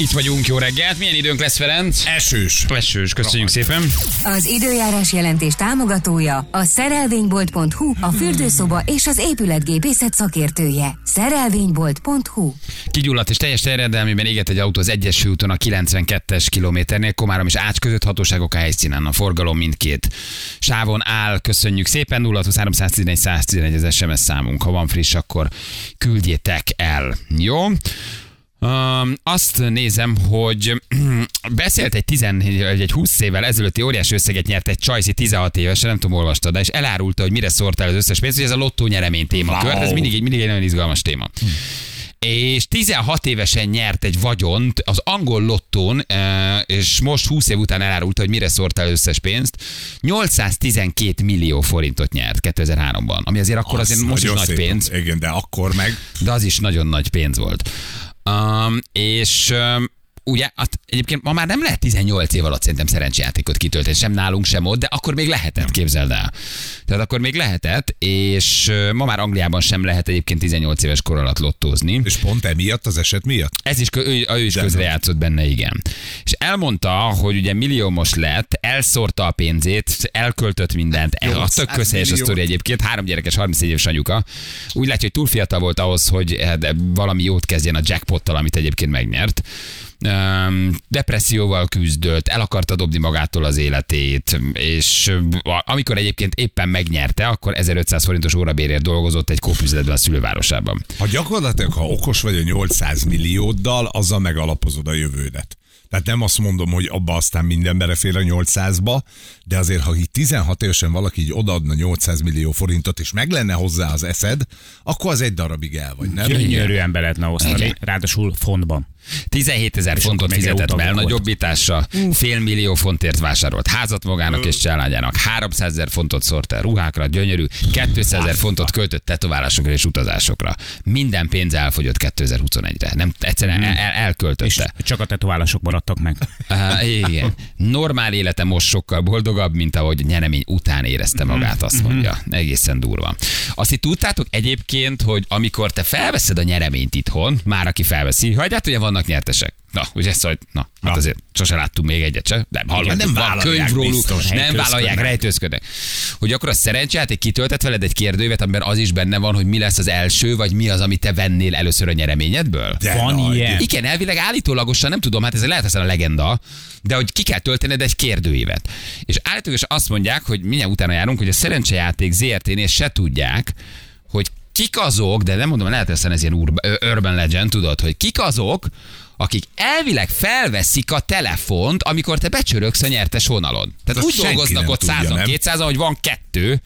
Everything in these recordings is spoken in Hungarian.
Itt vagyunk, jó reggelt. Milyen időnk lesz, Ferenc? Esős. Esős, köszönjük szépen. Az időjárás jelentés támogatója a szerelvénybolt.hu, a fürdőszoba és az épületgépészet szakértője. Szerelvénybolt.hu Kigyulladt és teljes terjedelmében éget egy autó az egyes úton a 92-es kilométernél, Komárom és Ács között hatóságok a helyszínen. A forgalom mindkét sávon áll. Köszönjük szépen. 0 311 111 az SMS számunk. Ha van friss, akkor küldjétek el. Jó? Um, azt nézem, hogy beszélt egy, 10, egy 20 évvel ezelőtti óriási összeget nyert egy Csajci 16 évesen, nem tudom, olvastad, de és elárulta, hogy mire szórt el az összes pénzt, hogy ez a lottó nyeremény témakör, wow. ez mindig, mindig egy nagyon izgalmas téma. Hm és 16 évesen nyert egy vagyont az angol lottón, és most 20 év után elárulta, hogy mire szórt el összes pénzt. 812 millió forintot nyert 2003-ban, ami azért akkor az azért most is nagy pénz. Igen, de akkor meg. De az is nagyon nagy pénz volt. Um, és um, ugye, azt egyébként ma már nem lehet 18 év alatt szerintem szerencsejátékot kitölteni, sem nálunk, sem ott, de akkor még lehetett, képzeld el. Tehát akkor még lehetett, és ma már Angliában sem lehet egyébként 18 éves kor alatt lottózni. És pont emiatt, az eset miatt? Ez is, ő, ő is közrejátszott benne, igen. És elmondta, hogy ugye milliómos lett, elszórta a pénzét, elköltött mindent. Jó, a tök közhelyes a sztori egyébként, három gyerekes, 31 éves anyuka. Úgy látja, hogy túl fiatal volt ahhoz, hogy hát, valami jót kezdjen a jackpottal, amit egyébként megnyert depresszióval küzdött, el akarta dobni magától az életét, és amikor egyébként éppen megnyerte, akkor 1500 forintos órabérért dolgozott egy kópüzletben a szülővárosában. Ha gyakorlatilag, ha okos vagy a 800 millióddal, azzal megalapozod a jövődet. Tehát nem azt mondom, hogy abba aztán minden belefér a 800-ba, de azért, ha így 16 évesen valaki így odaadna 800 millió forintot, és meg lenne hozzá az eszed, akkor az egy darabig el vagy, nem? Gyönyörűen be lehetne osztani, ráadásul fontban. 17 ezer fontot fizetett be nagyobbításra, fél millió fontért vásárolt házat magának és családjának, 300 ezer fontot szórt el ruhákra, gyönyörű, 200 ezer fontot költött tetoválásokra és utazásokra. Minden pénz elfogyott 2021-re. Nem, egyszerűen el, el, elköltötte. És csak a tetoválások maradtak meg. Uh, igen. Normál élete most sokkal boldogabb, mint ahogy nyeremény után érezte magát, azt mondja. Egészen durva. Azt itt tudtátok egyébként, hogy amikor te felveszed a nyereményt itthon, már aki felveszi, hagyját, ugye vannak nyertesek. Na, ugye ezt, hogy na, hát azért sose láttunk még egyet se. Nem hallom, nem vállalják könyv róluk, biztos, nem vállalják, rejtőzködnek. Hogy akkor a szerencsejáték kitöltet veled egy kérdővet, amiben az is benne van, hogy mi lesz az első, vagy mi az, amit te vennél először a nyereményedből? De Van nagy. ilyen. Igen, elvileg állítólagosan nem tudom, hát ez lehet aztán a legenda, de hogy ki kell töltened egy kérdőívet. És állítólagosan azt mondják, hogy mindjárt utána járunk, hogy a szerencsejáték ZRT-nél se tudják, hogy kik azok, de nem mondom, lehet aztán ez ilyen urban legend, tudod, hogy kik azok, akik elvileg felveszik a telefont, amikor te becsörögsz a nyertes vonalon. Tehát Azt úgy dolgoznak ott százan, kétszázan, hogy van kettő,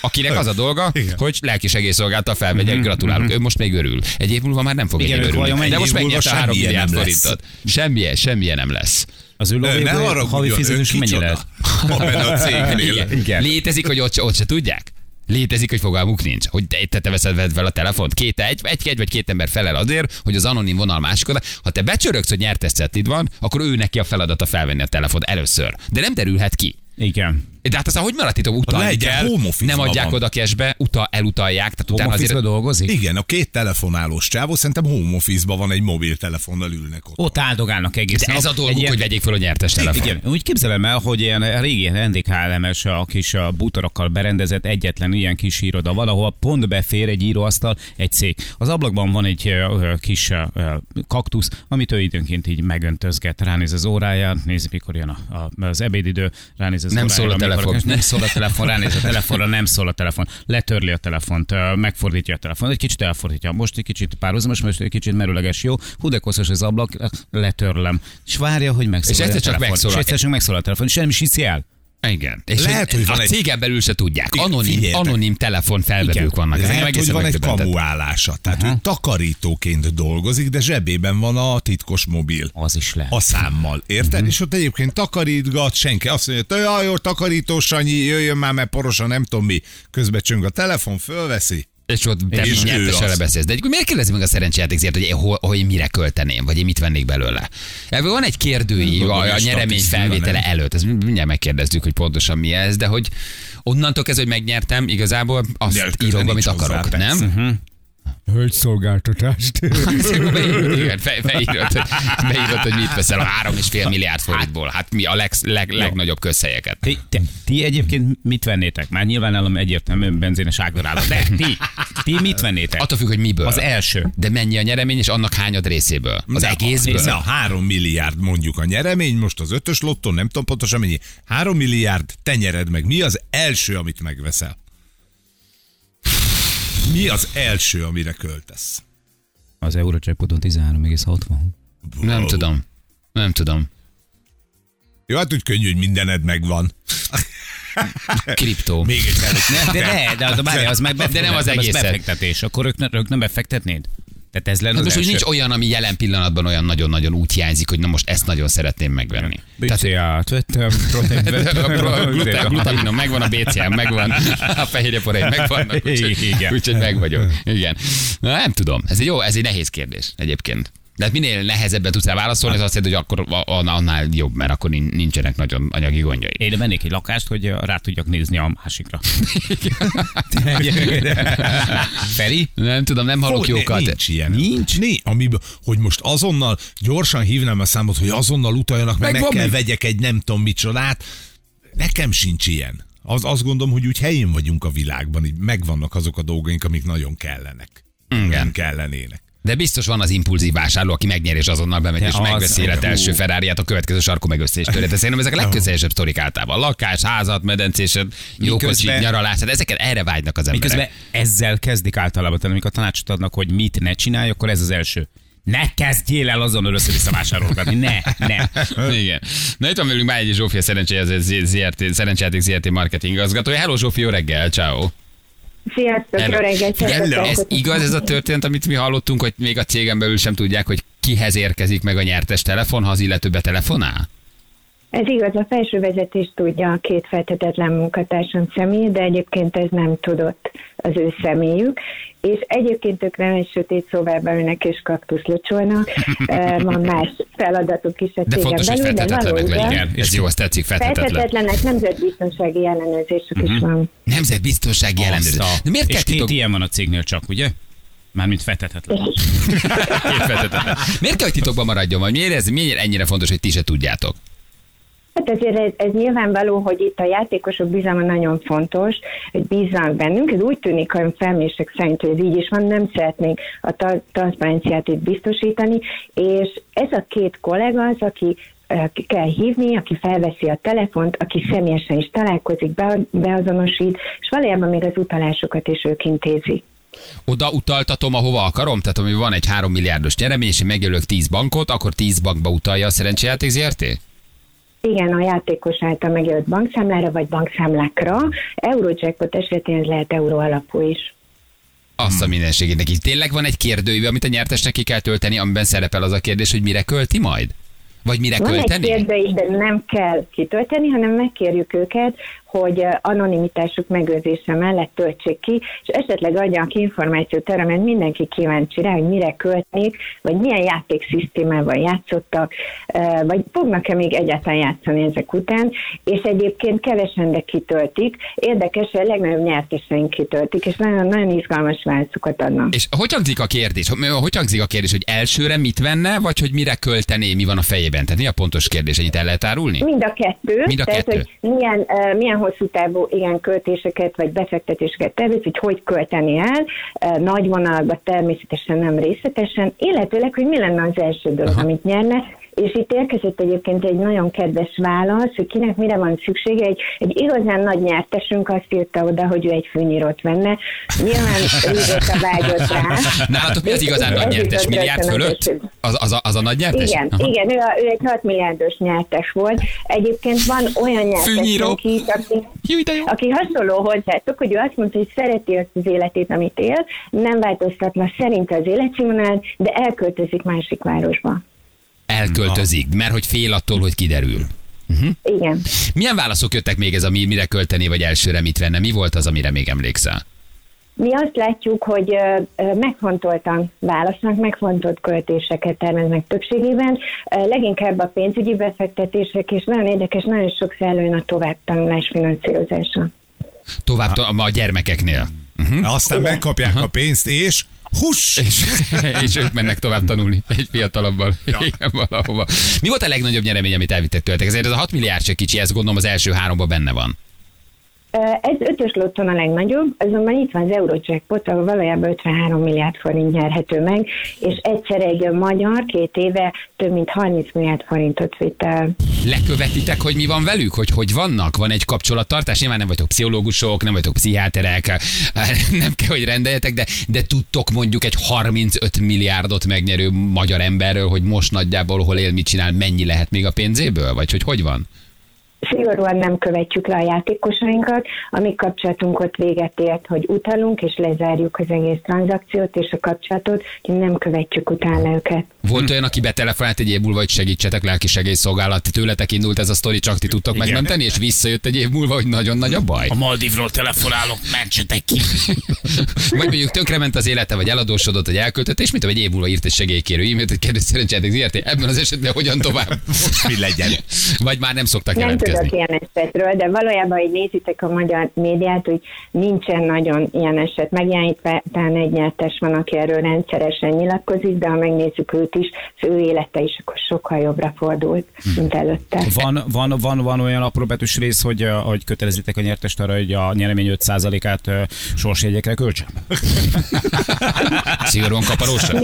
akinek az a dolga, Igen. hogy lelki segélyszolgáltal felvegyek, gratulálok. Ő most még örül. Egy év múlva már nem fog Igen, örülni. De most megnyerte a 3 semmilyen milliárd forintot. Semmilyen, semmilyen nem lesz. Az ő lóvégő havi ő mennyi lehet? Abban a cégnél. Igen. Igen. Létezik, hogy ott, se- ott se tudják? Létezik, hogy fogalmuk nincs. Hogy te, te, veszed fel a telefont. Két, egy, egy, egy vagy két ember felel azért, hogy az anonim vonal másikon. Ha te becsörögsz, hogy nyertes van, akkor ő neki a feladata felvenni a telefont először. De nem derülhet ki. Igen. De hát aztán hogy maradtítom, utalni legyen, kell, nem adják van. oda cashbe, utal, elutalják, tehát utána azért... office dolgozik? Igen, a két telefonálós csávó szerintem home office-ban van egy mobiltelefonnal ülnek ott. Ott áldogálnak egész De ez nap. a dolguk, ilyen- hogy vegyék fel a nyertes telefon. Igen, úgy képzelem el, hogy ilyen régi NDK-elemes a kis a bútorokkal berendezett egyetlen ilyen kis iroda, valahol pont befér egy íróasztal, egy szék. Az ablakban van egy ö, kis ö, kaktusz, amit ő időnként így megöntözget, ránéz az óráján, nézi, mikor jön a, a, az ebédidő, ránéz az Nem órájára, szól a mikor- telefon. Nem szól a telefon, ránéz a telefonra, nem szól a telefon, letörli a telefont, megfordítja a telefon, egy kicsit elfordítja, most egy kicsit párhuzamos, most egy kicsit merőleges, jó, hú de koszos az ablak, letörlem, és várja, hogy megszólal És egyszer csak megszólal. És egyszer csak megszólal a telefon, és nem is hiszi el. Igen. És Lehet, hogy van a egy- cégen belül se tudják. Anonim, anonim telefon felvevők Igen. vannak. Ez engem Lehet, hogy van egy kamuállása. Tehát ő takarítóként dolgozik, de zsebében van a titkos mobil. Az is lehet. A számmal, érted? És ott egyébként takarítgat, senki azt mondja, hogy jaj, jó, takarító Sanyi, jöjjön már, mert porosan nem tudom mi. Közben csöng a telefon, fölveszi. És ott te És nyertesre beszélsz. De miért kérdezi meg a szerencsejátékért, hogy hol, hogy mire költeném, vagy én mit vennék belőle? Ebből van egy kérdői a, a nyeremény felvétele nem? előtt. Ezt mindjárt megkérdezzük, hogy pontosan mi ez, de hogy onnantól kezdve, hogy megnyertem, igazából azt írom, amit akarok, nem? Hölgyszolgáltatást. Igen, beírod, hogy, beírod, hogy mit veszel a három és fél milliárd forintból. Hát mi a leg, leg, legnagyobb közhelyeket. Ti, ti, ti egyébként mit vennétek? Már nyilván nálam egyértelműen benzines ágdarálat. De ti, ti mit vennétek? Attól függ, hogy miből. Az első. De mennyi a nyeremény, és annak hányad részéből? Az egészből? Na, három milliárd mondjuk a nyeremény, most az ötös lottó, nem tudom pontosan mennyi. Három milliárd, te nyered meg. Mi az első, amit megveszel? Mi az első, amire költesz? Az Eurojackpoton 13,60. Nem tudom. Nem tudom. Jó, hát úgy könnyű, hogy mindened megvan. Kriptó. Még egy előtt. De ne, de az, várj, az meg De nem az egészet. befektetés. Akkor ők, ők nem befektetnéd? Tehát ez lenne Hát most úgy első. nincs olyan, ami jelen pillanatban olyan nagyon-nagyon úgy hiányzik, hogy na most ezt nagyon szeretném megvenni. BCA-t vettem, protein Glutá- Glutaminom megvan, a BCM megvan, a fehérjeporai megvannak, úgyhogy, Igen. úgyhogy meg vagyok. Igen. Na, nem tudom. Ez egy jó, ez egy nehéz kérdés egyébként. De hát minél nehezebben tudsz rá válaszolni, az azt jelenti, hogy akkor annál jobb, mert akkor nin- nincsenek nagyon anyagi gondjai. Én vennék egy lakást, hogy rá tudjak nézni a másikra. Feri? Nem tudom, nem hallok Hogy jókat. Nincs ilyen. Nincs. Nincs. Amiből, hogy most azonnal gyorsan hívnám a számot, hogy azonnal utaljanak, mert meg, Megvan kell még. vegyek egy nem tudom micsodát. Nekem sincs ilyen. Az, azt gondolom, hogy úgy helyén vagyunk a világban, így megvannak azok a dolgaink, amik nagyon kellenek. Nem kellenének. De biztos van az impulzív vásárló, aki megnyer és azonnal bemegy és az- megveszi élet első ferrari a következő sarkon meg össze is törje. De szerintem ezek a legközelebb sztorik általában. Lakás, házat, medencésed, jó kocsi, Miközben- nyaralás. Hát ezeket erre vágynak az emberek. Miközben ezzel kezdik általában, tehát amikor tanácsot adnak, hogy mit ne csinálj, akkor ez az első. Ne kezdjél el azon össze-vissza vásárolgatni. Ne, ne. Igen. Na itt van velünk Mágyi Zsófia szerencséjáték ZRT, szerencséjáték ZRT marketing igazgatója. Hello Zsófi, jó reggel, ciao. Sziasztok, jó reggelt! Figyelj, Ez igaz ez a történet, amit mi hallottunk, hogy még a cégen belül sem tudják, hogy kihez érkezik meg a nyertes telefon, ha az illető betelefonál? Ez igaz, a felső vezetés tudja a két feltetetlen munkatársam személy, de egyébként ez nem tudott az ő személyük. És egyébként ők nem egy sötét szobában ülnek és kaktusz locsolnak, Eh, van más feladatuk is a De cégen fontos, hogy belül, de valóban legyen. Ez jó, azt tetszik, feltetetlen. feltetetlenek nemzetbiztonsági ellenőrzésük Mhm. is van. Nemzetbiztonsági ellenőrzés. De miért És kell két titok... ilyen van a cégnél csak, ugye? Mármint fetetetlen. Két feltetetlen. Miért kell, hogy titokban maradjon? Vagy miért ez miért ennyire fontos, hogy ti se tudjátok? Hát azért ez, ez nyilvánvaló, hogy itt a játékosok bizalma nagyon fontos, hogy bízzanak bennünk. Ez úgy tűnik, hogy felmések szerint, hogy ez így is van, nem szeretnénk a ta- transzparenciát itt biztosítani, és ez a két kollega az, aki aki kell hívni, aki felveszi a telefont, aki személyesen is találkozik, be, beazonosít, és valójában még az utalásokat is ők intézik. Oda utaltatom, ahova akarom? Tehát, ami van egy 3 milliárdos nyeremény, és én megjelölök 10 bankot, akkor 10 bankba utalja a szerencsejáték ZRT? Igen, a játékos által megjelölt bankszámlára vagy bankszámlákra. Eurojackpot esetén lehet euró alapú is. Azt a mindenségét neki. Tényleg van egy kérdőív, amit a nyertesnek ki kell tölteni, amiben szerepel az a kérdés, hogy mire költi majd? Vagy mire Van egy költeni? kérdőív, de nem kell kitölteni, hanem megkérjük őket, hogy anonimitásuk megőrzése mellett töltsék ki, és esetleg adjanak információt arra, mert mindenki kíváncsi rá, hogy mire költnék, vagy milyen játékszisztémával játszottak, vagy fognak-e még egyáltalán játszani ezek után, és egyébként kevesen, de kitöltik. Érdekes, hogy a legnagyobb nyerteseink kitöltik, és nagyon, nagyon izgalmas válaszokat adnak. És hogy hangzik a kérdés? Hogy hangzik a kérdés, hogy elsőre mit venne, vagy hogy mire költené, mi van a fejében? Tehát mi a pontos kérdés? Ennyit el lehet árulni? Mind a kettő. Mind a tehát, kettő. hogy milyen, milyen hosszú távú igen, költéseket vagy befektetéseket tervez, hogy hogy költeni el, uh, nagy vonalakban természetesen nem részletesen, illetőleg, hogy mi lenne az első dolog, Aha. amit nyerne, és itt érkezett egyébként egy nagyon kedves válasz, hogy kinek mire van szüksége. Egy, egy igazán nagy nyertesünk azt írta oda, hogy ő egy fűnyírót venne. Nyilván régóta vágyott rá. Nálatok mi az igazán nagy nyertes? Milliárd fölött? Az, az, a, az a nagy nyertes? Igen, Aha. igen ő, a, ő egy 6 milliárdos nyertes volt. Egyébként van olyan nyertesünk is, aki, aki hasonló hozzátok, hogy ő azt mondta, hogy szereti azt az életét, amit él, nem változtatna szerint az életszínvonalán, de elköltözik másik városba. Elköltözik, mert hogy fél attól, hogy kiderül. Igen. Milyen válaszok jöttek még ez a mi, mire költené, vagy elsőre mit venne? Mi volt az, amire még emlékszel? Mi azt látjuk, hogy megfontoltan válasznak, megfontolt költéseket terveznek többségében, leginkább a pénzügyi befektetések, és nagyon érdekes, nagyon sok előjön a továbbtanulás finanszírozása. Tovább to- a gyermekeknél. Uh-huh. Aztán megkapják a pénzt, és Hús! és, és ők mennek tovább tanulni egy fiatalabbal. Ja. Igen, valahova. Mi volt a legnagyobb nyeremény, amit elvittek tőletek? Ezért ez a 6 milliárd se kicsi, ez gondolom az első háromban benne van. Ez ötös lotton a legnagyobb, azonban itt van az Eurojackpot, ahol valójában 53 milliárd forint nyerhető meg, és egyszer egy magyar két éve több mint 30 milliárd forintot vitt el. Lekövetitek, hogy mi van velük? Hogy hogy vannak? Van egy kapcsolattartás? Nyilván nem vagytok pszichológusok, nem vagytok pszichiáterek, nem kell, hogy rendeljetek, de, de tudtok mondjuk egy 35 milliárdot megnyerő magyar emberről, hogy most nagyjából hol él, mit csinál, mennyi lehet még a pénzéből? Vagy hogy hogy van? Szigorúan nem követjük le a játékosainkat, a mi kapcsolatunk ott véget ért, hogy utalunk és lezárjuk az egész tranzakciót és a kapcsolatot, hogy nem követjük utána őket. Volt olyan, aki betelefonált egy év múlva, hogy segítsetek, lelki segélyszolgálat, tőletek indult ez a sztori, csak ti tudtok Igen. megmenteni, és visszajött egy év múlva, hogy nagyon nagy a baj. A Maldivról telefonálok, mentsetek ki. Vagy mondjuk tönkrement az élete, vagy eladósodott, vagy elköltött, és mit tudom, egy év múlva írt egy segélykérő e-mailt, hogy kérdez szerencsétek ebben az esetben hogyan tovább? Mi legyen? Vagy már nem szoktak Nem. Tudok ilyen esetről, de valójában, hogy nézitek a magyar médiát, hogy nincsen nagyon ilyen eset megjelenítve, talán egy nyertes van, aki erről rendszeresen nyilatkozik, de ha megnézzük őt is, az ő élete is akkor sokkal jobbra fordult, mint előtte. Van, van, van, van olyan apróbetűs rész, hogy, hogy kötelezitek a nyertest arra, hogy a nyeremény 5%-át uh, sorsjegyekre költsem? Szigorúan kaparósa?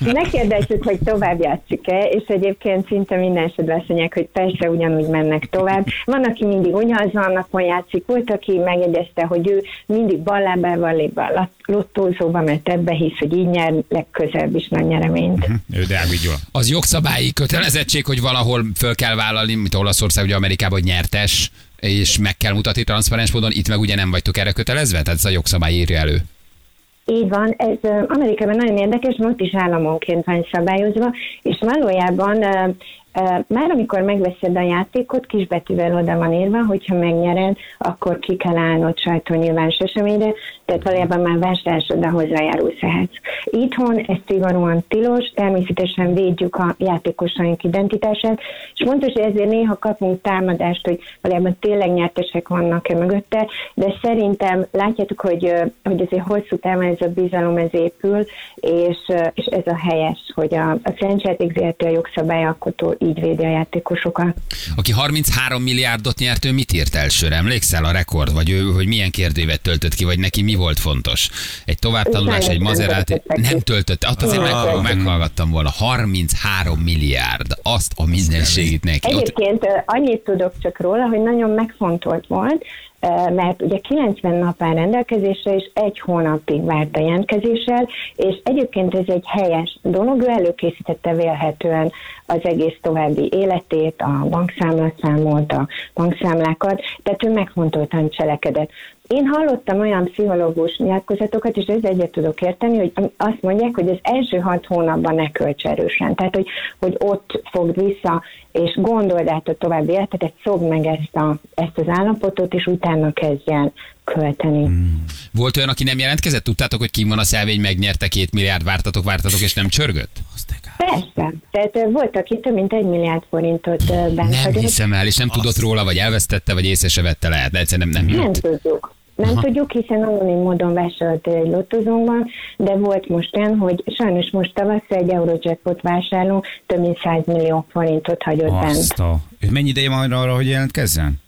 Ne kérdezzük, hogy tovább játszik-e, és egyébként szinte minden esetben azt mondják, hogy persze ugyanúgy mennek tovább. Van, aki mindig ugyanazon a napon játszik, volt, aki megjegyezte, hogy ő mindig ballábával lép be lottózóba, mert ebbe hisz, hogy így nyer legközelebb is nagy nyereményt. Ő Deák Gyula. Az jogszabályi kötelezettség, hogy valahol föl kell vállalni, mint Olaszország, ugye Amerikában, hogy nyertes, és meg kell mutatni transzparens módon, itt meg ugye nem vagytok erre kötelezve? Tehát ez a jogszabály írja elő. Így van, ez Amerikában nagyon érdekes, ott is államonként van szabályozva, és valójában már amikor megveszed a játékot, kisbetűvel oda van írva, hogyha megnyered, akkor ki kell állnod sajtónyilvános eseményre, tehát valójában már vásárlásod a hozzájárulsz ehhez. Itthon ez szigorúan tilos, természetesen védjük a játékosaink identitását, és fontos, hogy ezért néha kapunk támadást, hogy valójában tényleg nyertesek vannak-e mögötte, de szerintem látjátok, hogy, hogy azért hosszú távon ez a bizalom ez épül, és, és ez a helyes, hogy a, a ZRT a jogszabályalkotó így védi a játékosokat. Aki 33 milliárdot nyert, ő mit írt elsőre? Emlékszel a rekord? Vagy ő, hogy milyen kérdévet töltött ki, vagy neki mi volt fontos? Egy továbbtanulás, egy ki. Nem töltötte. Azt azért meg, meghallgattam volna. 33 milliárd. Azt a mindenségét neki. Egyébként annyit tudok csak róla, hogy nagyon megfontolt volt, mert ugye 90 nap áll rendelkezésre, és egy hónapig várt a jelentkezéssel, és egyébként ez egy helyes dolog, ő előkészítette vélhetően az egész további életét, a bankszámlaszámot, a bankszámlákat, tehát ő megfontoltan cselekedett. Én hallottam olyan pszichológus nyilatkozatokat, és ezzel egyet tudok érteni, hogy azt mondják, hogy az első hat hónapban ne költs erősen. Tehát, hogy, hogy ott fogd vissza, és gondold át a további életet, szokd meg ezt, a, ezt az állapotot, és utána kezdj el költeni. volt olyan, aki nem jelentkezett? Tudtátok, hogy kim van a szelvény, megnyerte két milliárd, vártatok, vártatok, és nem csörgött? Persze. Tehát volt, aki több mint egy milliárd forintot bent Nem hiszem el, és nem tudott róla, vagy elvesztette, vagy észre se vette le. De egyszerűen nem, nem Nem jött. tudjuk. Nem Aha. tudjuk, hiszen anonim módon vásárolt egy lottozónkban, de volt most olyan, hogy sajnos most tavasszal egy Eurojackpot vásárló több mint 100 millió forintot hagyott bent. Azt a... Mennyi ideje van arra, hogy jelentkezzen?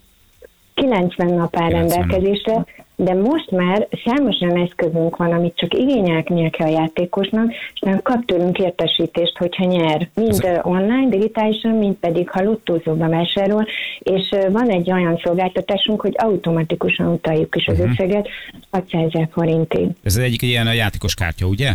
90 nap áll 90 nap. rendelkezésre, de most már számos olyan eszközünk van, amit csak igényelnie kell a játékosnak, és nem kap tőlünk értesítést, hogyha nyer, mind ö, online, digitálisan, mind pedig ha lottózóba vásárol, és van egy olyan szolgáltatásunk, hogy automatikusan utaljuk is az összeget 600 ezer forintig. Ez az egyik ilyen a játékos kártya, ugye?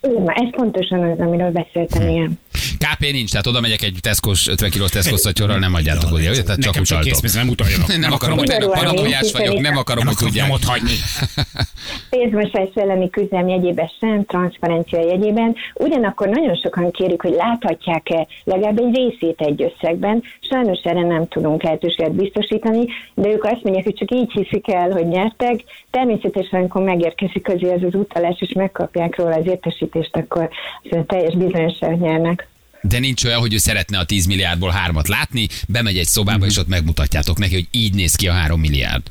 Van, ez pontosan az, amiről beszéltem, igen. KP nincs, tehát oda megyek egy Tescos, 50 kilós Tescos szatyorral, nem adjátok oda, ugye? Tehát csak Nekem csak utaltok. nem utaljanak. Nem akarom, hogy paranoiás vagyok, nem akarom, Nem hogy akarom tudják. nyomot hagyni. pénzmosás elleni küzdelem jegyében sem, transzparencia jegyében. Ugyanakkor nagyon sokan kérjük, hogy láthatják-e legalább egy részét egy összegben. Sajnos erre nem tudunk lehetőséget biztosítani, de ők azt mondják, hogy csak így hiszik el, hogy nyertek. Természetesen, amikor megérkezik azért ez az utalás, és megkapják róla az értesítést, akkor az teljes bizonyosan, hogy nyernek. De nincs olyan, hogy ő szeretne a 10 milliárdból hármat látni, bemegy egy szobába, és ott megmutatjátok neki, hogy így néz ki a 3 milliárd.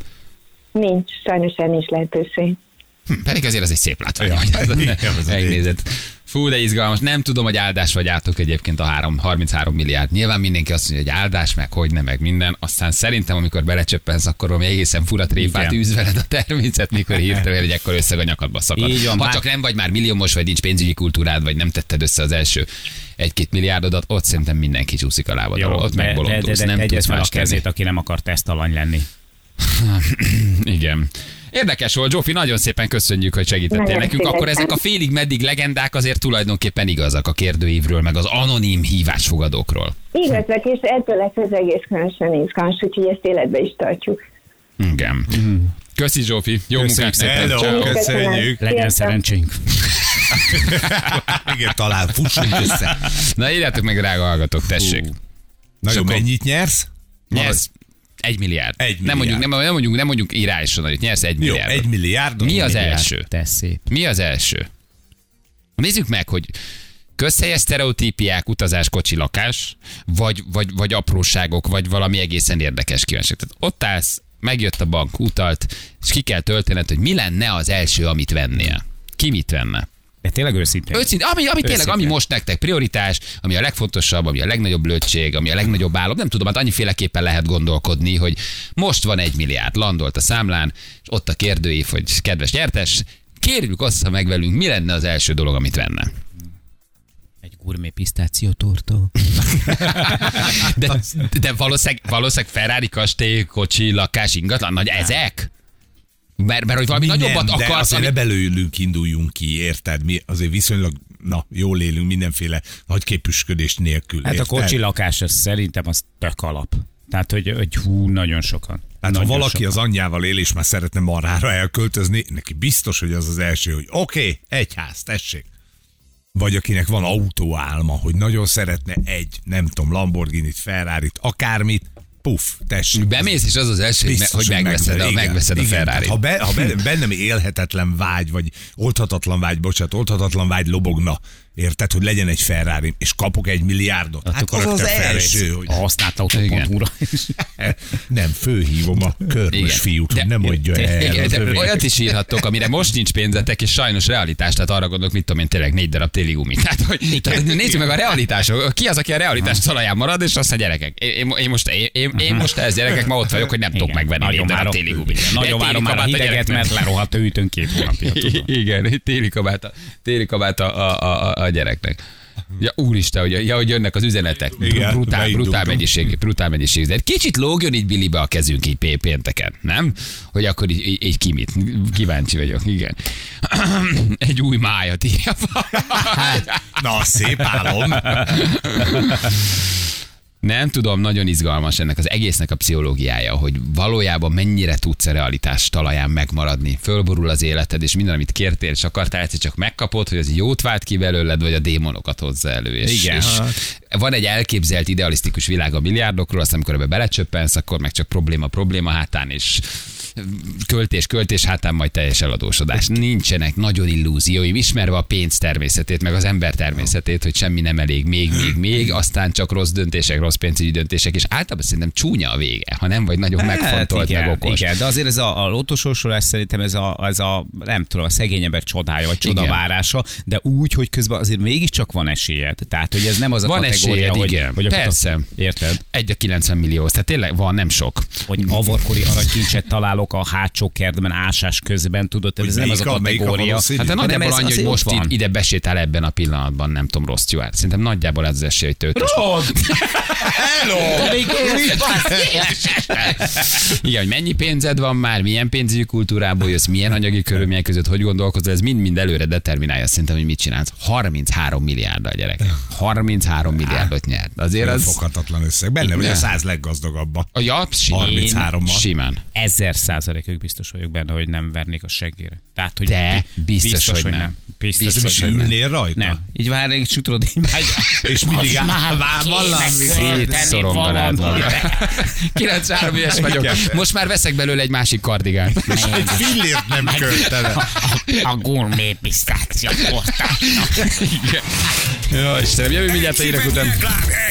Nincs, sajnos erre nincs lehetőség. Hm, Pedig azért az egy szép látvány. Ja, Megnézed. Fú, de izgalmas. Nem tudom, hogy áldás vagy átok egyébként a három, 33 milliárd. Nyilván mindenki azt mondja, hogy áldás, meg hogy nem, meg minden. Aztán szerintem, amikor belecsöppensz, akkor valami egészen fura tréfát űz veled a természet, mikor hirtelen, hogy akkor összeg a nyakadba szakad. Így van, ha csak nem vagy már milliómos, vagy nincs pénzügyi kultúrád, vagy nem tetted össze az első egy-két milliárdodat, ott szerintem mindenki csúszik a lábad Jó, alól, ott megbolondulsz, nem tudsz a más tenni. kezét, aki nem akar tesztalany lenni. Igen. Érdekes volt, Zsófi, nagyon szépen köszönjük, hogy segítettél Nagyon nekünk. szívesen. Akkor ezek a félig meddig legendák azért tulajdonképpen igazak a kérdőívről, meg az anonim hívásfogadókról. Igazak, és ettől lesz az egész különösen izgalmas, úgyhogy ezt életbe is tartjuk. Igen. Köszi Zsófi, jó Köszönjük munkát neked. Hello. Köszönjük. Legyen szerencsénk. Igen, talán fussunk össze. Na írjátok meg, drága hallgatók, tessék. Nagyon Sokan- mennyit nyersz? Nyersz egy milliárd. Egy Nem mondjuk, milliárd. nem, nem mondjuk, nem mondjuk írásra nagyot, nyersz egy Jó, milliárd. egy milliárd. Mi az első? Te szép. Mi az első? Nézzük meg, hogy közhelyes sztereotípiák, utazás, kocsi, lakás, vagy, vagy, vagy apróságok, vagy valami egészen érdekes kívánság. Tehát ott állsz, megjött a bank, utalt, és ki kell töltened, hogy mi lenne az első, amit vennél. Ki mit venne? De tényleg őszintén. Őszintén, ami, ami tényleg, ami most nektek prioritás, ami a legfontosabb, ami a legnagyobb lőtség, ami a legnagyobb álom, nem tudom, hát annyiféleképpen lehet gondolkodni, hogy most van egy milliárd, landolt a számlán, és ott a kérdőív, hogy kedves nyertes, kérjük ossza meg velünk, mi lenne az első dolog, amit venne. Egy gurmé pisztációtorta. De, de valószínűleg, valószínűleg Ferrari, kastély, kocsi, lakás, ingatlan, nagy ezek? Mert, mert hogy valami Mi nagyobbat nem, de akarsz, azért ami... ne belőlünk induljunk ki, érted? Mi azért viszonylag, na, jól élünk mindenféle nagy képüsködés nélkül. Hát a érted? kocsi lakás, az szerintem az tök alap. Tehát, hogy, hogy hú, nagyon sokan. Hát ha nagyon valaki sokan. az anyjával él, és már szeretne marhára elköltözni, neki biztos, hogy az az első, hogy oké, okay, egy ház, tessék. Vagy akinek van autóálma, hogy nagyon szeretne egy, nem tudom, Lamborghini-t, Ferrari-t, akármit, puff, tessék. Bemész, és az az első, hogy, me- hogy megveszed, a, igen, megveszed a igen. Ferrari. Ha, be, ha be- bennem élhetetlen vágy, vagy oldhatatlan vágy, bocsánat, oldhatatlan vágy lobogna, érted, hogy legyen egy Ferrari, és kapok egy milliárdot. Hát akkor az az első, hogy A használt autó.hu-ra. nem, főhívom a körmös fiút, hogy nem mondja el. igen, de olyat is írhattok, amire most nincs pénzetek, és sajnos realitás, tehát arra gondolok, mit tudom én, tényleg négy darab téli gumi. Tehát, hogy, tehát nézzük meg a realitások. Ki az, aki a realitás talaján marad, és azt a gyerekek. Én, én, most, én, én, én most ez gyerekek, ma ott vagyok, hogy nem tudok megvenni négy darab téli gumi. nagyon várom már a hideget, mert lerohadt a hűtőn két hónapja. tudom. Igen, téli kabát, a, téli kabát a, a, a, a gyereknek. Ja, úristen, hogy, ja, hogy jönnek az üzenetek. Igen, brutál, brutál mennyiség, brutál mennyiség. De kicsit lógjon így Billybe a kezünk így pé- pénteken, nem? Hogy akkor így, így, így kimit. Kíváncsi vagyok, igen. Egy új májat írja. Na, szép álom. Nem tudom, nagyon izgalmas ennek az egésznek a pszichológiája, hogy valójában mennyire tudsz a realitás talaján megmaradni. Fölborul az életed, és minden, amit kértél és akartál, egyszer csak megkapod, hogy az jót vált ki belőled, vagy a démonokat hozza elő. És, Igen. és van egy elképzelt idealisztikus világ a milliárdokról, aztán amikor ebbe belecsöppensz, akkor meg csak probléma, probléma hátán, és költés, költés, hátán majd teljes eladósodás. Nincsenek nagyon illúzióim, ismerve a pénz természetét, meg az ember természetét, hogy semmi nem elég, még, még, még, aztán csak rossz döntések, rossz pénzügyi döntések, és általában szerintem csúnya a vége, ha nem vagy nagyon megfontolt, Hát igen, meg okos. Igen, de azért ez a, a lottosorsolás szerintem ez a, ez a, nem tudom, a szegény ember csodája, vagy Igen. csodavárása, de úgy, hogy közben azért mégiscsak van esélyed. Tehát, hogy ez nem az a Van kategória, esélyed, hogy, igen. hogy Persze. Érted? Egy a 90 millió, tehát tényleg van, nem sok. Hogy avarkori aranykincset találok a hátsó kertben ásás közben, tudod, Hogy ez nem az a kategória. Hát nagyjából annyi, hogy most itt, ide besétál ebben a pillanatban, nem tudom, Ross Stewart. Szerintem nagyjából ez az esély, hogy te ötös. Hello! Igen, hogy mennyi pénzed van már, milyen pénzügyi kultúrából jössz, milyen anyagi körülmények között, hogy gondolkozol, ez mind-mind előre determinálja szerintem, hogy mit csinálsz. 33 milliárd a gyerek. 33 milliárdot nyert. Azért az... Foghatatlan összeg. Benne vagy a száz leggazdagabbban. A ja, simán. 33-mal. Simán. Ezer százalékig biztos vagyok benne, hogy nem vernék a seggére. Tehát, hogy De biztos, hogy nem. Biztos, Biztos, És hogy nem. ülnél rajta? Nem. Így várnék, és tudod, így. És mindig áll, vár valami. Szétszoronganád magad. 93 éves vagyok. Most már veszek belőle egy másik kardigánt. Egy fillért nem költene. A gourmet pisztáció Ja, Istenem, jövő mindjárt a hírek után.